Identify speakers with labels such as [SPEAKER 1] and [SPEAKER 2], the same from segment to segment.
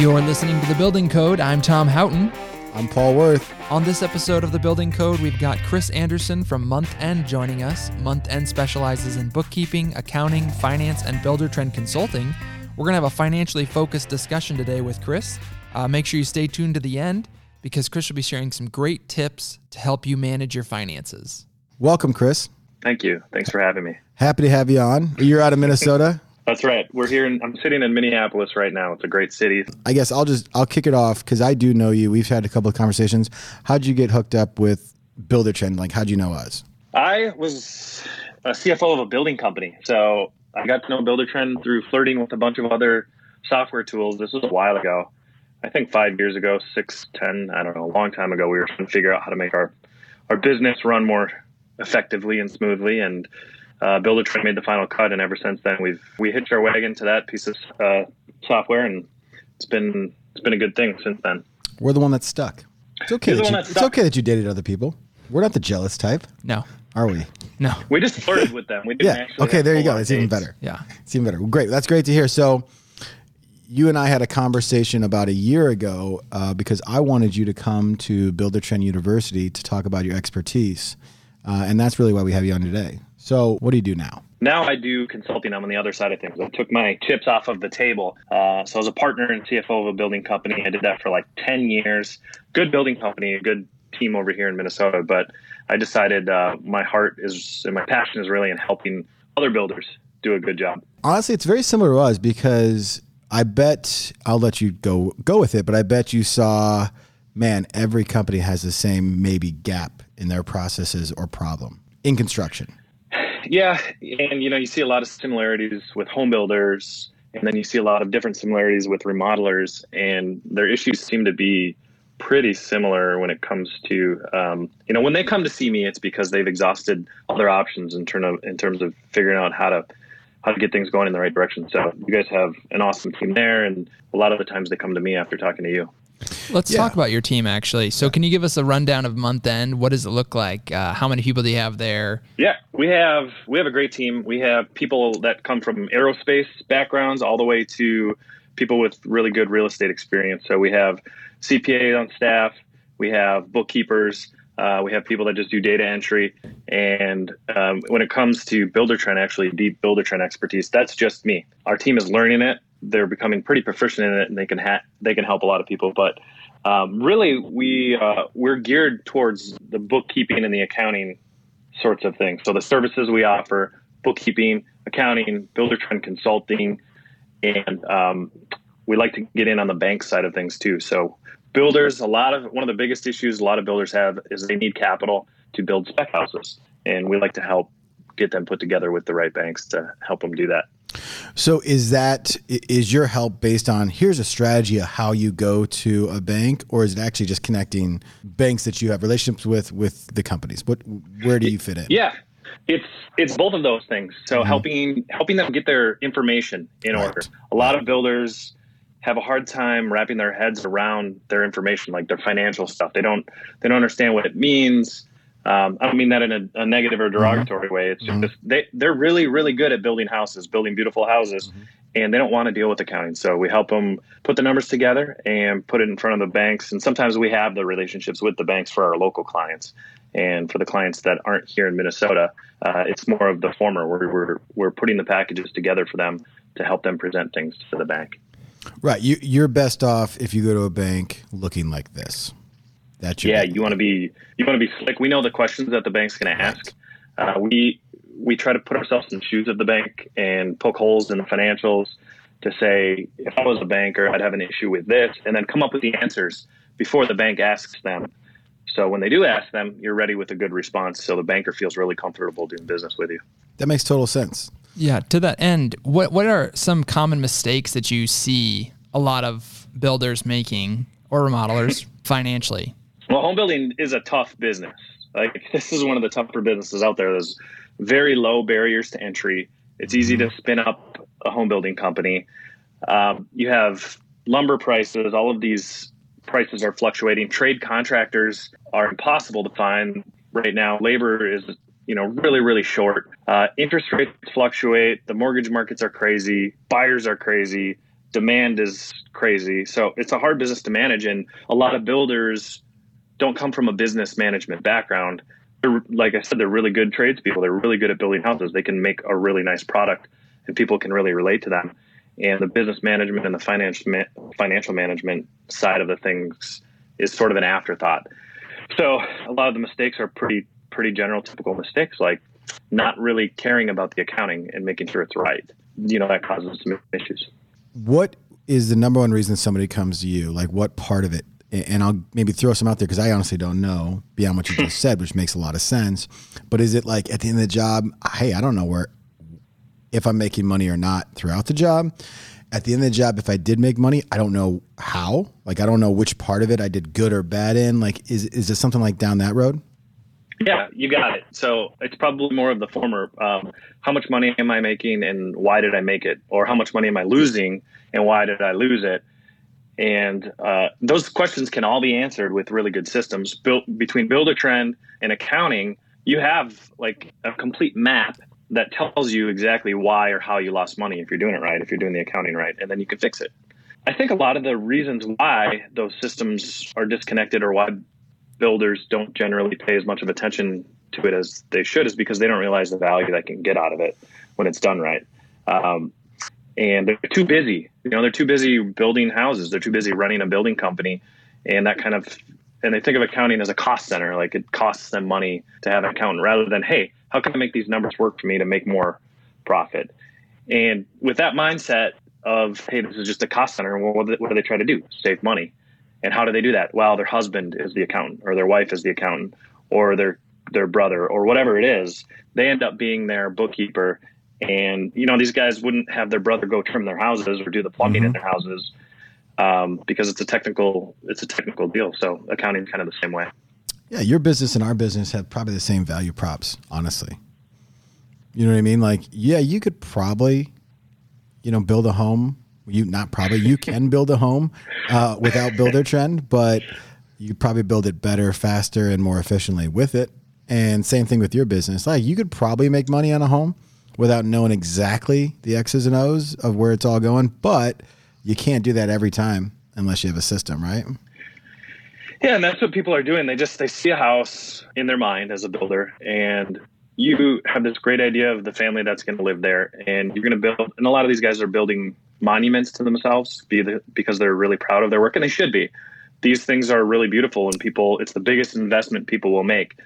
[SPEAKER 1] You're listening to The Building Code. I'm Tom Houghton.
[SPEAKER 2] I'm Paul Worth.
[SPEAKER 1] On this episode of The Building Code, we've got Chris Anderson from Monthend joining us. Monthend specializes in bookkeeping, accounting, finance, and Buildertrend consulting. We're going to have a financially focused discussion today with Chris. Uh, make sure you stay tuned to the end because Chris will be sharing some great tips to help you manage your finances.
[SPEAKER 2] Welcome, Chris.
[SPEAKER 3] Thank you. Thanks for having me.
[SPEAKER 2] Happy to have you on. You're out of Minnesota.
[SPEAKER 3] That's right. We're here. In, I'm sitting in Minneapolis right now. It's a great city.
[SPEAKER 2] I guess I'll just I'll kick it off because I do know you. We've had a couple of conversations. How'd you get hooked up with Buildertrend? Like, how'd you know us?
[SPEAKER 3] I was a CFO of a building company, so I got to know Buildertrend through flirting with a bunch of other software tools. This was a while ago. I think five years ago, six, ten, I don't know, a long time ago. We were trying to figure out how to make our our business run more effectively and smoothly, and uh, Buildertrend made the final cut, and ever since then we've we hitched our wagon to that piece of uh, software, and it's been it's been a good thing since then.
[SPEAKER 2] We're the one that's stuck. It's okay. That you, it's stuck. okay that you dated other people. We're not the jealous type.
[SPEAKER 1] No.
[SPEAKER 2] Are we?
[SPEAKER 1] No.
[SPEAKER 3] We just flirted with them. We
[SPEAKER 2] yeah. Okay. There you go. It's even better.
[SPEAKER 1] Yeah.
[SPEAKER 2] It's even better. great. That's great to hear. So, you and I had a conversation about a year ago uh, because I wanted you to come to Buildertrend University to talk about your expertise, uh, and that's really why we have you on today. So, what do you do now?
[SPEAKER 3] Now I do consulting. I'm on the other side of things. I took my chips off of the table. Uh, so I was a partner and CFO of a building company. I did that for like 10 years. Good building company, a good team over here in Minnesota. But I decided uh, my heart is and my passion is really in helping other builders do a good job.
[SPEAKER 2] Honestly, it's very similar to us because I bet I'll let you go go with it, but I bet you saw, man, every company has the same maybe gap in their processes or problem in construction.
[SPEAKER 3] Yeah, and you know, you see a lot of similarities with home builders, and then you see a lot of different similarities with remodelers, and their issues seem to be pretty similar when it comes to um, you know when they come to see me, it's because they've exhausted other options in terms of in terms of figuring out how to how to get things going in the right direction. So you guys have an awesome team there, and a lot of the times they come to me after talking to you.
[SPEAKER 1] Let's yeah. talk about your team actually. So, can you give us a rundown of Monthend? What does it look like? Uh, how many people do you have there?
[SPEAKER 3] Yeah, we have we have a great team. We have people that come from aerospace backgrounds all the way to people with really good real estate experience. So we have CPAs on staff. We have bookkeepers. Uh, we have people that just do data entry. And um, when it comes to Buildertrend, actually deep Buildertrend expertise, that's just me. Our team is learning it they're becoming pretty proficient in it and they can ha- they can help a lot of people. But um, really, we uh, we're geared towards the bookkeeping and the accounting sorts of things. So the services we offer: bookkeeping, accounting, Buildertrend consulting, and um, we like to get in on the bank side of things too. So builders, a lot of one of the biggest issues a lot of builders have is they need capital to build spec houses, and we like to help get them put together with the right banks to help them do that.
[SPEAKER 2] So is that is your help based on here's a strategy of how you go to a bank, or is it actually just connecting banks that you have relationships with with the companies? What where do you fit in?
[SPEAKER 3] Yeah, it's it's both of those things. So mm-hmm. helping helping them get their information in right. order. A lot of builders have a hard time wrapping their heads around their information, like their financial stuff. They don't they don't understand what it means. Um, I don't mean that in a, a negative or mm-hmm. derogatory mm-hmm. way. It's just mm-hmm. they they're really really good at building houses, building beautiful houses, mm-hmm. and they don't want to deal with accounting. So we help them put the numbers together and put it in front of the banks. And sometimes we have the relationships with the banks for our local clients, and for the clients that aren't here in Minnesota, uh, it's more of the former. Where we're we're putting the packages together for them to help them present things to the bank.
[SPEAKER 2] Right. You, you're best off if you go to a bank looking like this.
[SPEAKER 3] That's yeah. You want to be you want to be slick. We know the questions that the bank's going to ask. Uh, we we try to put ourselves in the shoes of the bank and poke holes in the financials to say if I was a banker, I'd have an issue with this, and then come up with the answers before the bank asks them. So when they do ask them, you're ready with a good response, so the banker feels really comfortable doing business with you.
[SPEAKER 2] That makes total sense.
[SPEAKER 1] Yeah. To that end, what what are some common mistakes that you see a lot of builders making or remodelers financially?
[SPEAKER 3] Well, home building is a tough business. Like this is one of the tougher businesses out there. There's very low barriers to entry. It's easy to spin up a home building company. Um, you have lumber prices. All of these prices are fluctuating. Trade contractors are impossible to find right now. Labor is you know really really short. Uh, interest rates fluctuate. The mortgage markets are crazy. Buyers are crazy. demand is crazy. So it's a hard business to manage. And a lot of builders don't come from a business management background. They're, like I said, they're really good tradespeople. They're really good at building houses. They can make a really nice product and people can really relate to them. And the business management and the financial financial management side of the things is sort of an afterthought. So a lot of the mistakes are pretty pretty general typical mistakes like not really caring about the accounting and making sure it's right. You know, that causes some issues.
[SPEAKER 2] What is the number one reason somebody comes to you? Like what part of it? And I'll maybe throw some out there because I honestly don't know beyond what you just said, which makes a lot of sense. But is it like at the end of the job, hey, I don't know where if I'm making money or not throughout the job? At the end of the job, if I did make money, I don't know how. Like I don't know which part of it I did good or bad in. Like is is it something like down that road?
[SPEAKER 3] Yeah, you got it. So it's probably more of the former. Um, how much money am I making and why did I make it? Or how much money am I losing and why did I lose it? And uh, those questions can all be answered with really good systems. Built between Buildertrend and accounting, you have like a complete map that tells you exactly why or how you lost money if you're doing it right, if you're doing the accounting right, and then you can fix it. I think a lot of the reasons why those systems are disconnected or why builders don't generally pay as much of attention to it as they should is because they don't realize the value they can get out of it when it's done right. Um, and they're too busy. You know, they're too busy building houses. They're too busy running a building company, and that kind of and they think of accounting as a cost center, like it costs them money to have an accountant, rather than hey, how can I make these numbers work for me to make more profit? And with that mindset of hey, this is just a cost center, well, what do they try to do? Save money. And how do they do that? Well, their husband is the accountant, or their wife is the accountant, or their their brother, or whatever it is. They end up being their bookkeeper. And you know, these guys wouldn't have their brother go trim their houses or do the plumbing mm-hmm. in their houses um, because it's a technical it's a technical deal. So accounting kind of the same way.
[SPEAKER 2] Yeah, your business and our business have probably the same value props, honestly. You know what I mean? Like, yeah, you could probably, you know, build a home you not probably you can build a home uh, without Buildertrend, but you probably build it better, faster, and more efficiently with it. And same thing with your business. Like you could probably make money on a home without knowing exactly the X's and O's of where it's all going, but you can't do that every time unless you have a system, right?
[SPEAKER 3] Yeah, and that's what people are doing. They just they see a house in their mind as a builder and you have this great idea of the family that's going to live there and you're going to build and a lot of these guys are building monuments to themselves be the, because they're really proud of their work and they should be these things are really beautiful and people it's the biggest investment people will make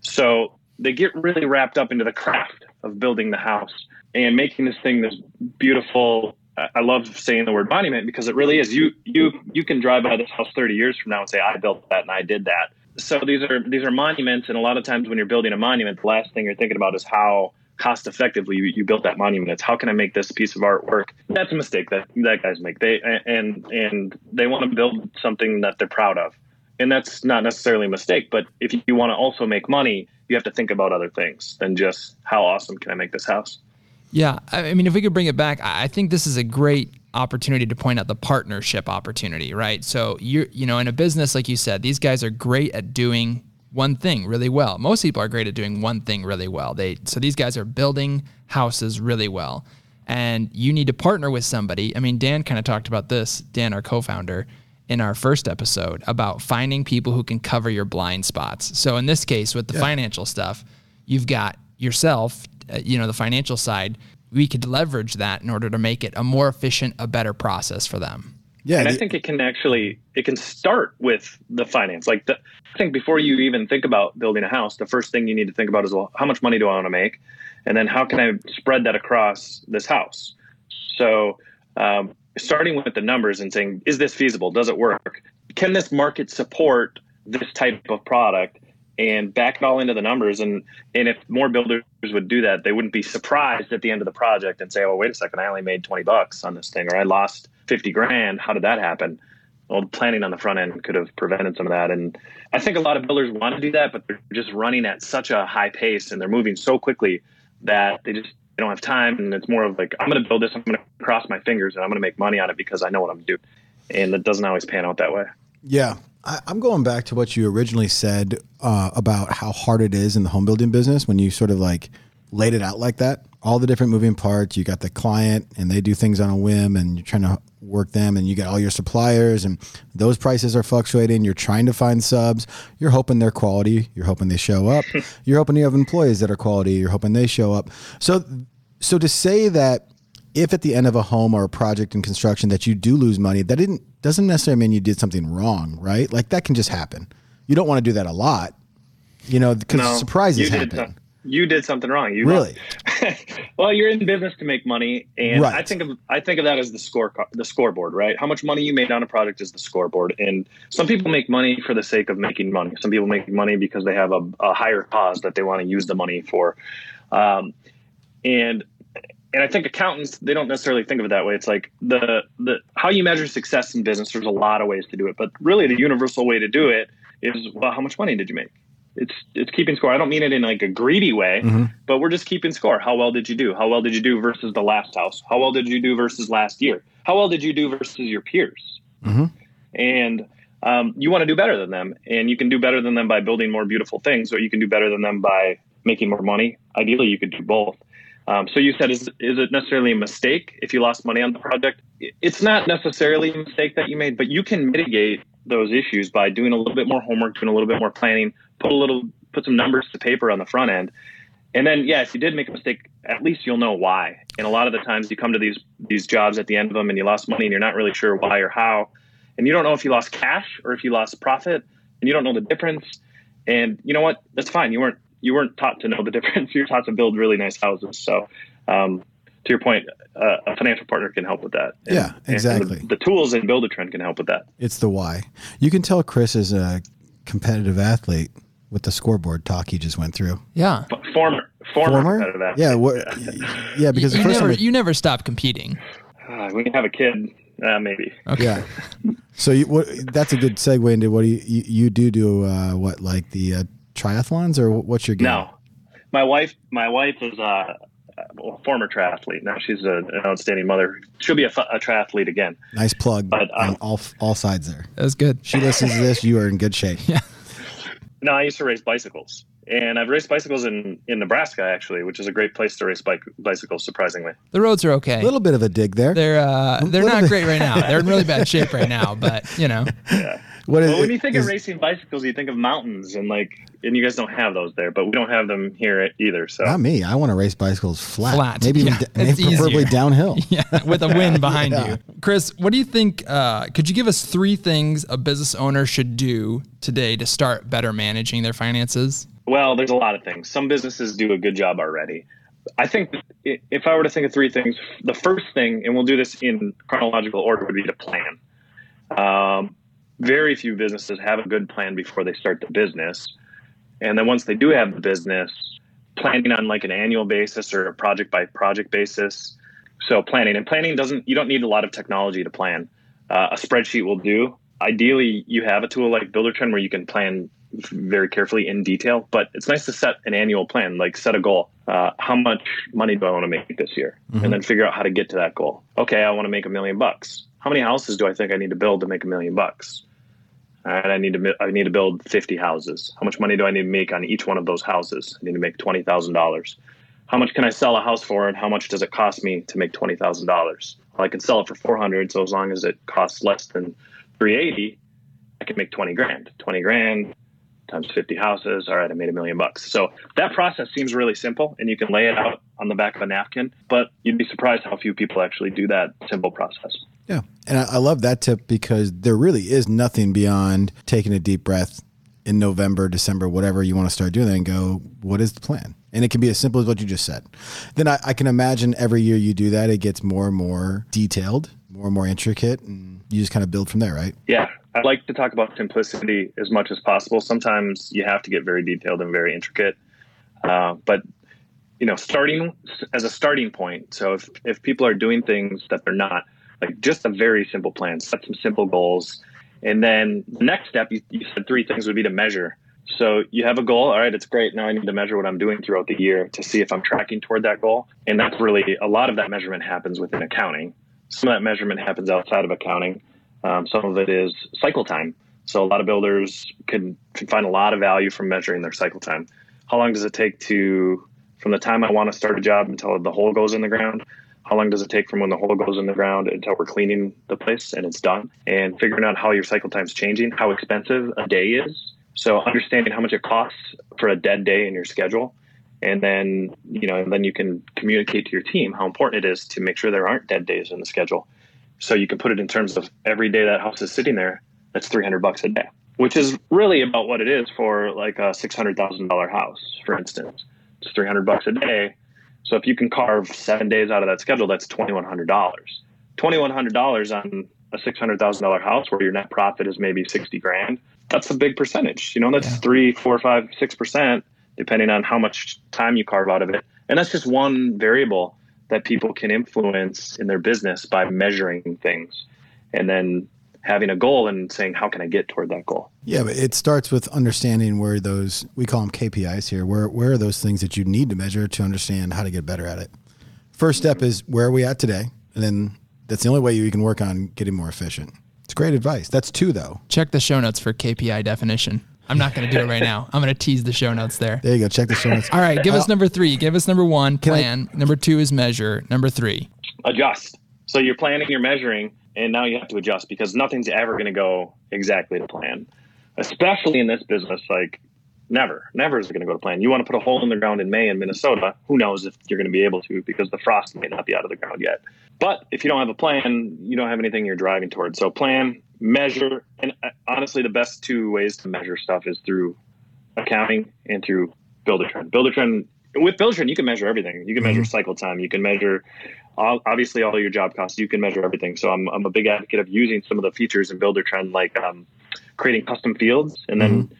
[SPEAKER 3] so they get really wrapped up into the craft of building the house and making this thing this beautiful i love saying the word monument because it really is you you you can drive by this house 30 years from now and say i built that and i did that so these are these are monuments and a lot of times when you're building a monument the last thing you're thinking about is how cost effectively you, you built that monument. It's how can I make this piece of artwork? That's a mistake that that guys make. They and and they want to build something that they're proud of, and that's not necessarily a mistake. But if you want to also make money, you have to think about other things than just how awesome can I make this house.
[SPEAKER 1] Yeah, I mean, if we could bring it back, I think this is a great opportunity to point out the partnership opportunity, right? So you're, you know, in a business like you said, these guys are great at doing one thing really well. Most people are great at doing one thing really well. They so these guys are building houses really well. And you need to partner with somebody. I mean, Dan kind of talked about this, Dan our co-founder in our first episode about finding people who can cover your blind spots. So in this case with the yeah. financial stuff, you've got yourself, uh, you know, the financial side, we could leverage that in order to make it a more efficient, a better process for them.
[SPEAKER 3] Yeah, and I think it can actually it can start with the finance. Like the, I think before you even think about building a house, the first thing you need to think about is well, how much money do I want to make, and then how can I spread that across this house? So um, starting with the numbers and saying, is this feasible? Does it work? Can this market support this type of product? And back it all into the numbers. And and if more builders would do that, they wouldn't be surprised at the end of the project and say, "Oh, wait a second, I only made twenty bucks on this thing, or I lost." 50 grand. How did that happen? Well, planning on the front end could have prevented some of that. And I think a lot of builders want to do that, but they're just running at such a high pace and they're moving so quickly that they just they don't have time. And it's more of like, I'm going to build this, I'm going to cross my fingers and I'm going to make money on it because I know what I'm doing. And it doesn't always pan out that way.
[SPEAKER 2] Yeah. I, am going back to what you originally said uh, about how hard it is in the home building business when you sort of like laid it out like that. All the different moving parts. You got the client and they do things on a whim and you're trying to work them and you got all your suppliers and those prices are fluctuating. You're trying to find subs. You're hoping they're quality. You're hoping they show up. you're hoping you have employees that are quality. You're hoping they show up. So so to say that if at the end of a home or a project in construction that you do lose money, that didn't doesn't necessarily mean you did something wrong, right? Like that can just happen. You don't want to do that a lot, you know, because
[SPEAKER 3] No,
[SPEAKER 2] surprises happen.
[SPEAKER 3] You did something wrong. You
[SPEAKER 2] Really?
[SPEAKER 3] well, you're in business to make money, and
[SPEAKER 2] Right.
[SPEAKER 3] I think of I think of that as the score the scoreboard, right? How much money you made on a product is the scoreboard, and some people make money for the sake of making money. Some people make money because they have a, a higher cause that they want to use the money for, um, and and I think accountants they don't necessarily think of it that way. It's like the the how you measure success in business. There's a lot of ways to do it, but really the universal way to do it is well, how much money did you make? It's it's keeping score. I don't mean it in like a greedy way,
[SPEAKER 2] Mhm.
[SPEAKER 3] but we're just keeping score. How well did you do? How well did you do versus the last house? How well did you do versus last year? How well did you do versus your peers?
[SPEAKER 2] Mhm.
[SPEAKER 3] And um, you want to do better than them, and you can do better than them by building more beautiful things, or you can do better than them by making more money. Ideally, you could do both. Um, so you said, is is it necessarily a mistake if you lost money on the project? It's not necessarily a mistake that you made, but you can mitigate those issues by doing a little bit more homework, doing a little bit more planning, put a little, put some numbers to paper on the front end, and then yeah, if you did make a mistake, at least you'll know why. And a lot of the times, you come to these these jobs at the end of them, and you lost money, and you're not really sure why or how, and you don't know if you lost cash or if you lost profit, and you don't know the difference. And you know what? That's fine. You weren't you weren't taught to know the difference. You're taught to build really nice houses. So, um, to your point, uh, a financial partner can help with that. And-
[SPEAKER 2] Yeah, exactly.
[SPEAKER 3] the, the tools in Buildertrend can help with that.
[SPEAKER 2] It's the why. You can tell Chris is a competitive athlete with the scoreboard talk he just went through.
[SPEAKER 1] Yeah.
[SPEAKER 3] But former, former, competitive athlete.
[SPEAKER 2] Yeah, what, yeah, because the
[SPEAKER 1] You never,
[SPEAKER 2] time I-
[SPEAKER 1] you never stop competing.
[SPEAKER 3] Uh, when you have a kid, uh, maybe.
[SPEAKER 1] Okay.
[SPEAKER 2] Yeah. So you, what, that's a good segue into what do you, you, you do do uh, what like the uh, triathlons or what's your game?
[SPEAKER 3] No, my wife. My wife is a, a former triathlete. Now she's a, an outstanding mother. She'll be a, a triathlete again.
[SPEAKER 2] Nice plug
[SPEAKER 3] But, um,
[SPEAKER 2] on all all sides there.
[SPEAKER 1] That was good.
[SPEAKER 2] She listens to this, you are in good shape.
[SPEAKER 3] No, I used to race bicycles, and I've raced bicycles in in Nebraska actually, which is a great place to race bike bicycles. Surprisingly,
[SPEAKER 1] The roads are okay.
[SPEAKER 2] A little bit of a dig there.
[SPEAKER 1] They're uh, they're not
[SPEAKER 2] bit.
[SPEAKER 1] great right now. They're in really bad shape right now, but you know.
[SPEAKER 2] What is
[SPEAKER 3] well, when you think
[SPEAKER 2] is-
[SPEAKER 3] of racing bicycles, you think of mountains and like, and you guys don't have those there, but we don't have them here either. So
[SPEAKER 2] Not me. I want to race bicycles flat.
[SPEAKER 1] Flat,
[SPEAKER 2] Maybe even
[SPEAKER 1] yeah,
[SPEAKER 2] maybe
[SPEAKER 1] it's
[SPEAKER 2] preferably
[SPEAKER 1] easier.
[SPEAKER 2] downhill.
[SPEAKER 1] Yeah, with a wind behind
[SPEAKER 2] Yeah.
[SPEAKER 1] you. Chris, what do you think? Uh, could you give us three things a business owner should do today to start better managing their finances?
[SPEAKER 3] Well, there's a lot of things. Some businesses do a good job already. I think if I were to think of three things, the first thing, and we'll do this in chronological order, would be to plan. Um, very few businesses have a good plan before they start the business. And then once they do have the business, planning on like an annual basis or a project by project basis. So planning and planning doesn't, you don't need a lot of technology to plan. Uh, a spreadsheet will do. Ideally, you have a tool like Buildertrend where you can plan very carefully in detail, but it's nice to set an annual plan, like set a goal. Uh, how much money do I want to make this year? And then figure out how to get to that goal. Okay, I want to make a million bucks. How many houses do I think I need to build to make a million bucks? All right, I need to I need to build 50 houses. How much money do I need to make on each one of those houses? I need to make $20,000. How much can I sell a house for and how much does it cost me to make $20,000? Well, I can sell it for 400, so as long as it costs less than 380, I can make 20 grand. 20 grand times 50 houses. All right, I made a million bucks. So that process seems really simple and you can lay it out on the back of a napkin, but you'd be surprised how few people actually do that simple process.
[SPEAKER 2] Yeah. And I, I love that tip because there really is nothing beyond taking a deep breath in November, December, whatever you want to start doing and go, what is the plan? And it can be as simple as what you just said. Then I, I can imagine every year you do that, it gets more and more detailed, more and more intricate, and you just kind of build from there, right?
[SPEAKER 3] Yeah, I like to talk about simplicity as much as possible. Sometimes you have to get very detailed and very intricate, uh, but you know, starting as a starting point. So if if people are doing things that they're not, like just a very simple plan, set some simple goals, and then the next step, you, you said three things would be to measure. So you have a goal. All right, it's great. Now I need to measure what I'm doing throughout the year to see if I'm tracking toward that goal. And that's really a lot of that measurement happens within accounting. Some of that measurement happens outside of accounting. Um, some of it is cycle time. So a lot of builders can, can find a lot of value from measuring their cycle time. How long does it take to from the time I want to start a job until the hole goes in the ground. How long does it take from when the hole goes in the ground until we're cleaning the place and it's done? And figuring out how your cycle time is changing, how expensive a day is. So understanding how much it costs for a dead day in your schedule. And then, you know, and then you can communicate to your team how important it is to make sure there aren't dead days in the schedule. So you can put it in terms of every day that house is sitting there, that's 300 bucks a day, which is really about what it is for like a $600,000 house, for instance. It's 300 bucks a day so if you can carve seven days out of that schedule, that's twenty one hundred dollars. Twenty one hundred dollars on a six hundred thousand dollar house where your net profit is maybe sixty grand. That's a big percentage. You know, that's yeah. three, four, five, six percent, depending on how much time you carve out of it. And that's just one variable that people can influence in their business by measuring things. And then having a goal and saying how can I get toward that goal.
[SPEAKER 2] Yeah, but it starts with understanding where those we call them KPIs here. Where where are those things that you need to measure to understand how to get better at it? First step is where are we at today, and then that's the only way you can work on getting more efficient. It's great advice. That's two though.
[SPEAKER 1] Check the show notes for KPI definition. I'm not going to do it right now. I'm going to tease the show notes there.
[SPEAKER 2] There you go. Check the show notes.
[SPEAKER 1] All right. Give us number three. Give us number one, plan. I, number two is measure. Number three,
[SPEAKER 3] adjust. So you're planning, you're measuring, and now you have to adjust because nothing's ever going to go exactly to plan especially in this business like never never is it going to go to plan. You want to put a hole in the ground in may in minnesota who knows if you're going to be able to because the frost may not be out of the ground yet. But if you don't have a plan you don't have anything you're driving towards. So plan measure and uh, honestly the best two ways to measure stuff is through accounting and through Buildertrend builder trend. Buildertrend with Buildertrend. you can measure everything. You can measure mm-hmm. cycle time. You can measure obviously all your job costs. You can measure everything. So I'm, I'm a big advocate of using some of the features in Buildertrend like um, creating custom fields and then mm-hmm.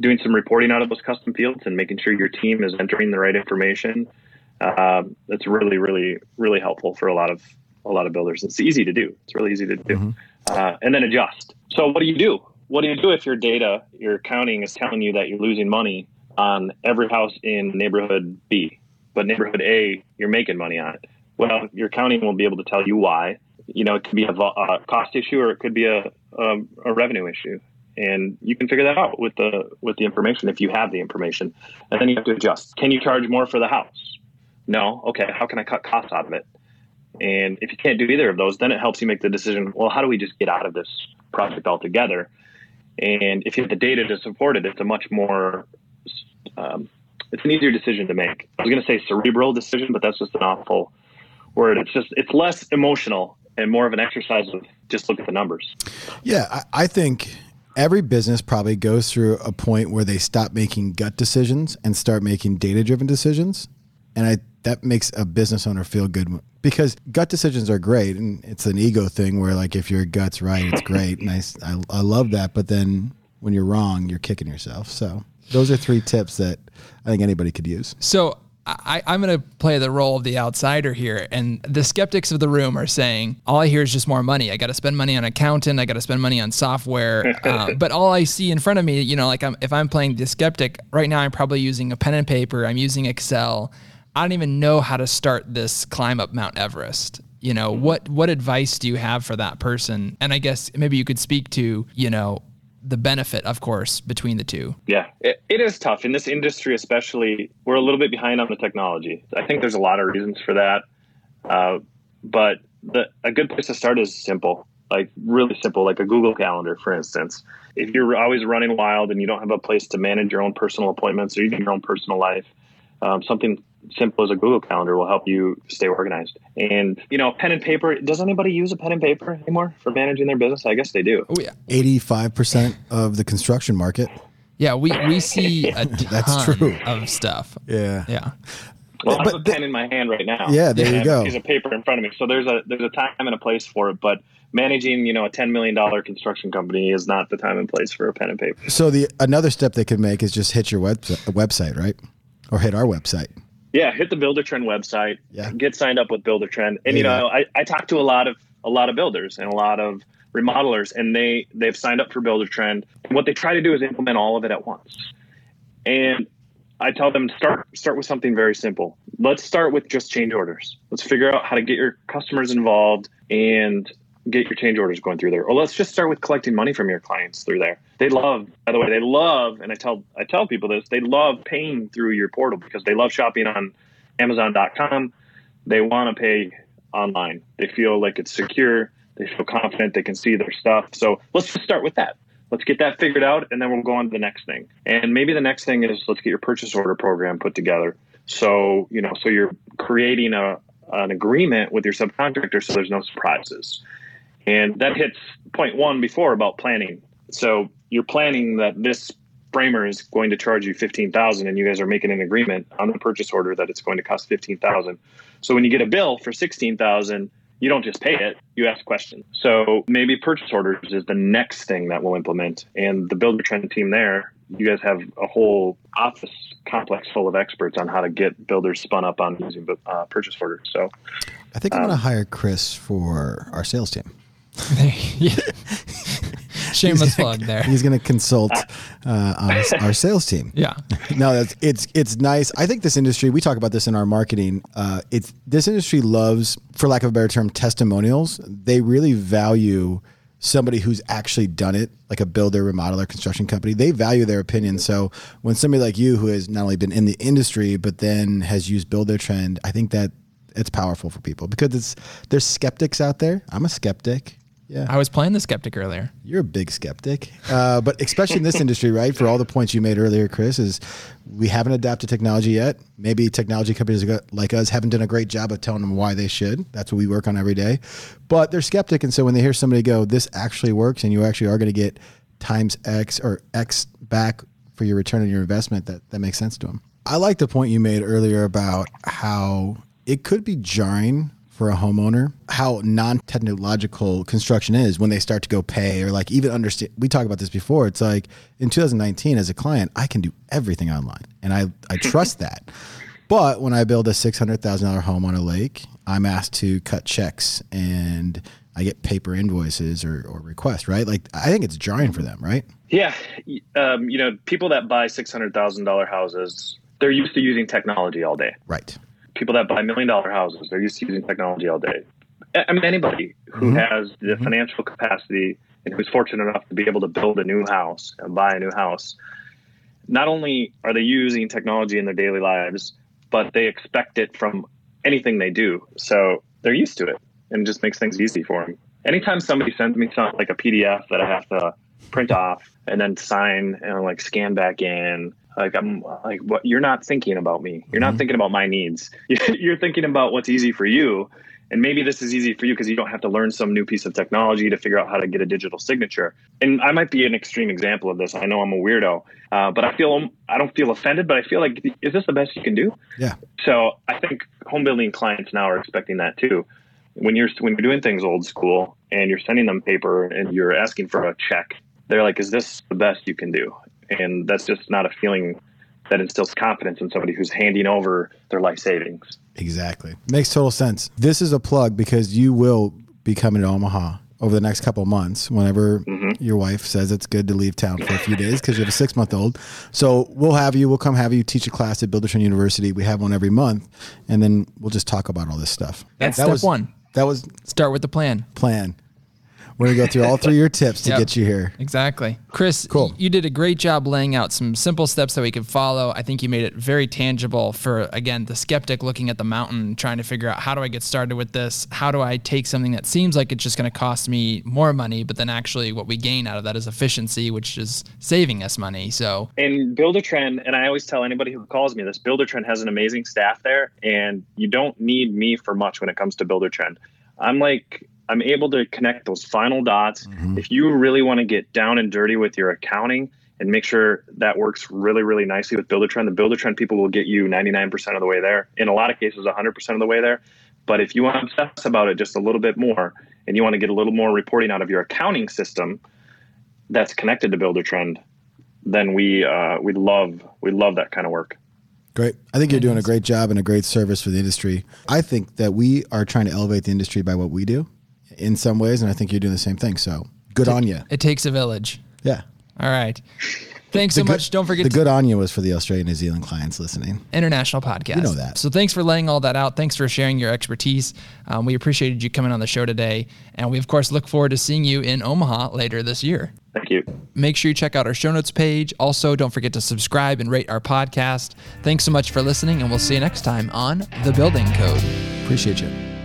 [SPEAKER 3] doing some reporting out of those custom fields and making sure your team is entering the right information. Uh, that's really, really, really helpful for a lot of a lot of builders. It's easy to do. It's really easy to do. Mm-hmm. Uh, and then adjust. So what do you do? What do you do if your data, your accounting is telling you that you're losing money on every house in neighborhood B, but neighborhood A, you're making money on it? Well, your accounting won't be able to tell you why. You know, it could be a, a cost issue or it could be a, a, a revenue issue, and you can figure that out with the with the information if you have the information. And then you have to adjust. Can you charge more for the house? No. Okay. How can I cut costs out of it? And if you can't do either of those, then it helps you make the decision. Well, how do we just get out of this project altogether? And if you have the data to support it, it's a much more um, it's an easier decision to make. I was going to say cerebral decision, but that's just an awful word. It's just it's less emotional and more of an exercise of just look at the numbers.
[SPEAKER 2] Yeah, I, I think every business probably goes through a point where they stop making gut decisions and start making data driven decisions. And I that makes a business owner feel good because gut decisions are great and it's an ego thing where like if your gut's right it's great and I, I, I love that but then when you're wrong you're kicking yourself so those are three tips that I think anybody could use.
[SPEAKER 1] So I, am going to play the role of the outsider here. And the skeptics of the room are saying, all I hear is just more money. I got to spend money on accountant. I got to spend money on software. uh, but all I see in front of me, you know, like I'm, if I'm playing the skeptic right now, I'm probably using a pen and paper. I'm using Excel. I don't even know how to start this climb up Mount Everest. You know, what, what advice do you have for that person? And I guess maybe you could speak to, you know, the benefit, of course, between the two.
[SPEAKER 3] Yeah, it, it is tough in this industry, especially. We're a little bit behind on the technology. I think there's a lot of reasons for that, uh, but the, a good place to start is simple, like really simple, like a Google Calendar, for instance. If you're always running wild and you don't have a place to manage your own personal appointments or even your own personal life, um, something simple as a Google Calendar will help you stay organized. And you know, pen and paper. Does anybody use a pen and paper anymore for managing their business? I guess they do.
[SPEAKER 1] Oh yeah,
[SPEAKER 2] eighty-five percent of the construction market.
[SPEAKER 1] Yeah, we we see a ton That's true. of stuff.
[SPEAKER 2] Yeah,
[SPEAKER 1] yeah.
[SPEAKER 3] Well, but I have a pen in my hand right now.
[SPEAKER 2] Yeah, there you go.
[SPEAKER 3] There's a paper in front of me, so there's a there's a time and a place for it. But managing, you know, a ten million dollar construction company is not the time and place for a pen and paper.
[SPEAKER 2] So the another step they could make is just hit your web, website, right? Or hit our website.
[SPEAKER 3] Yeah, hit the Buildertrend website. Yeah. Get signed up with Buildertrend. And yeah. you know, I, I talk to a lot of a lot of builders and a lot of remodelers and they they've signed up for Buildertrend. And what they try to do is implement all of it at once. And I tell them start start with something very simple. Let's start with just change orders. Let's figure out how to get your customers involved and get your change orders going through there. Or let's just start with collecting money from your clients through there. They love, by the way, they love, and I tell I tell people this, they love paying through your portal because they love shopping on Amazon.com. They want to pay online. They feel like it's secure. They feel confident. They can see their stuff. So let's just start with that. Let's get that figured out, and then we'll go on to the next thing. And maybe the next thing is let's get your purchase order program put together. So you know, so you're creating a an agreement with your subcontractor, so there's no surprises. And that hits point one before about planning. So you're planning that this framer is going to charge you 15,000 and you guys are making an agreement on the purchase order that it's going to cost 15,000. So when you get a bill for 16,000, you don't just pay it, you ask questions. So maybe purchase orders is the next thing that we'll implement. And the Buildertrend team there, you guys have a whole office complex full of experts on how to get builders spun up on using uh, purchase orders. So
[SPEAKER 2] I think I'm um, going to hire Chris for our sales team.
[SPEAKER 1] Shameless plug there.
[SPEAKER 2] He's going to consult uh, our, our, sales team.
[SPEAKER 1] Yeah.
[SPEAKER 2] no, that's it's it's nice. I think this industry. We talk about this in our marketing. Uh, it's this industry loves, for lack of a better term, testimonials. They really value somebody who's actually done it, like a builder, remodeler, construction company. They value their opinion. So when somebody like you, who has not only been in the industry but then has used Buildertrend, I think that it's powerful for people because it's there's skeptics out there. I'm a skeptic.
[SPEAKER 1] Yeah. I was playing the skeptic earlier.
[SPEAKER 2] You're a big skeptic. Uh, but especially in this industry, right? For all the points you made earlier, Chris, is we haven't adapted technology yet. Maybe technology companies like us haven't done a great job of telling them why they should. That's what we work on every day. But they're skeptic. And so when they hear somebody go, this actually works and you actually are going to get times X or X back for your return on your investment, that, that makes sense to them. I like the point you made earlier about how it could be jarring for a homeowner how non-technological construction is when they start to go pay or like even understand we talked about this before. It's like in 2019 as a client i can do everything online and i i trust that. But when i build a $600000 home on a lake i'm asked to cut checks and i get paper invoices or, or requests right? Like i think it's jarring for them right?
[SPEAKER 3] Yeah. Um, you know people that buy $600000 houses they're used to using technology all day.
[SPEAKER 2] Right
[SPEAKER 3] people that buy million dollar houses, they're used to using technology all day. I mean, anybody who mm-hmm. has the mm-hmm. financial capacity and who's fortunate enough to be able to build a new house and buy a new house, not only are they using technology in their daily lives, but they expect it from anything they do. So they're used to it and it just makes things easy for them. Anytime somebody sends me something like a PDF that I have to print off and then sign and like scan back in like i'm like what you're not thinking about me. You're not mm-hmm. thinking about my needs. You're thinking about what's easy for you. And maybe this is easy for you because you don't have to learn some new piece of technology to figure out how to get a digital signature. And i might be an extreme example of this. I know i'm a weirdo uh, but i feel i don't feel offended but i feel like is this the best you can do?
[SPEAKER 2] Yeah.
[SPEAKER 3] So i think home building clients now are expecting that too. When you're when you're doing things old school and you're sending them paper and you're asking for a check they're like is this the best you can do and that's just not a feeling that instills confidence in somebody who's handing over their life savings.
[SPEAKER 2] Exactly. Makes total sense. This is a plug because you will be coming to Omaha over the next couple months whenever mm-hmm. your wife says it's good to leave town for a few days because you have a six month old. So we'll have you, we'll come have you teach a class at Buildertrend University. We have one every month and then we'll just talk about all this stuff.
[SPEAKER 1] That's that step
[SPEAKER 2] was,
[SPEAKER 1] one.
[SPEAKER 2] That was
[SPEAKER 1] start with the plan.
[SPEAKER 2] Plan. We're gonna go through all three of your tips to yep. get you here.
[SPEAKER 1] Exactly, Chris.
[SPEAKER 2] Cool.
[SPEAKER 1] You did a great job laying out some simple steps that we could follow. I think you made it very tangible for again the skeptic looking at the mountain, trying to figure out how do I get started with this? How do I take something that seems like it's just going to cost me more money, but then actually what we gain out of that is efficiency, which is saving us money. So
[SPEAKER 3] and Buildertrend, and I always tell anybody who calls me this, Buildertrend has an amazing staff there, and you don't need me for much when it comes to Buildertrend. I'm like I'm able to connect those final dots. Mm-hmm. If you really want to get down and dirty with your accounting and make sure that works really, really nicely with Buildertrend, the Buildertrend people will get you 99% of the way there. In a lot of cases, 100% of the way there. But if you want to obsess about it just a little bit more and you want to get a little more reporting out of your accounting system that's connected to Buildertrend, then we uh, we love we love that kind of work.
[SPEAKER 2] Great. I think you're doing a great job and a great service for the industry. I think that we are trying to elevate the industry by what we do in some ways, and I think you're doing the same thing. So good on you.
[SPEAKER 1] It takes a village.
[SPEAKER 2] Yeah.
[SPEAKER 1] All right. thanks so
[SPEAKER 2] good-
[SPEAKER 1] much. Don't forget
[SPEAKER 2] the
[SPEAKER 1] to
[SPEAKER 2] good on you was for the Australia New Zealand clients listening.
[SPEAKER 1] international podcast.
[SPEAKER 2] You know that.
[SPEAKER 1] So thanks for laying all that out. Thanks for sharing your expertise. Um, we appreciated you coming on the show today, and we of course look forward to seeing you in Omaha later this year.
[SPEAKER 3] Thank you.
[SPEAKER 1] Make sure you check out our show notes page. Also, don't forget to subscribe and rate our podcast. Thanks so much for listening, and we'll see you next time on The Building Code.
[SPEAKER 2] Appreciate you.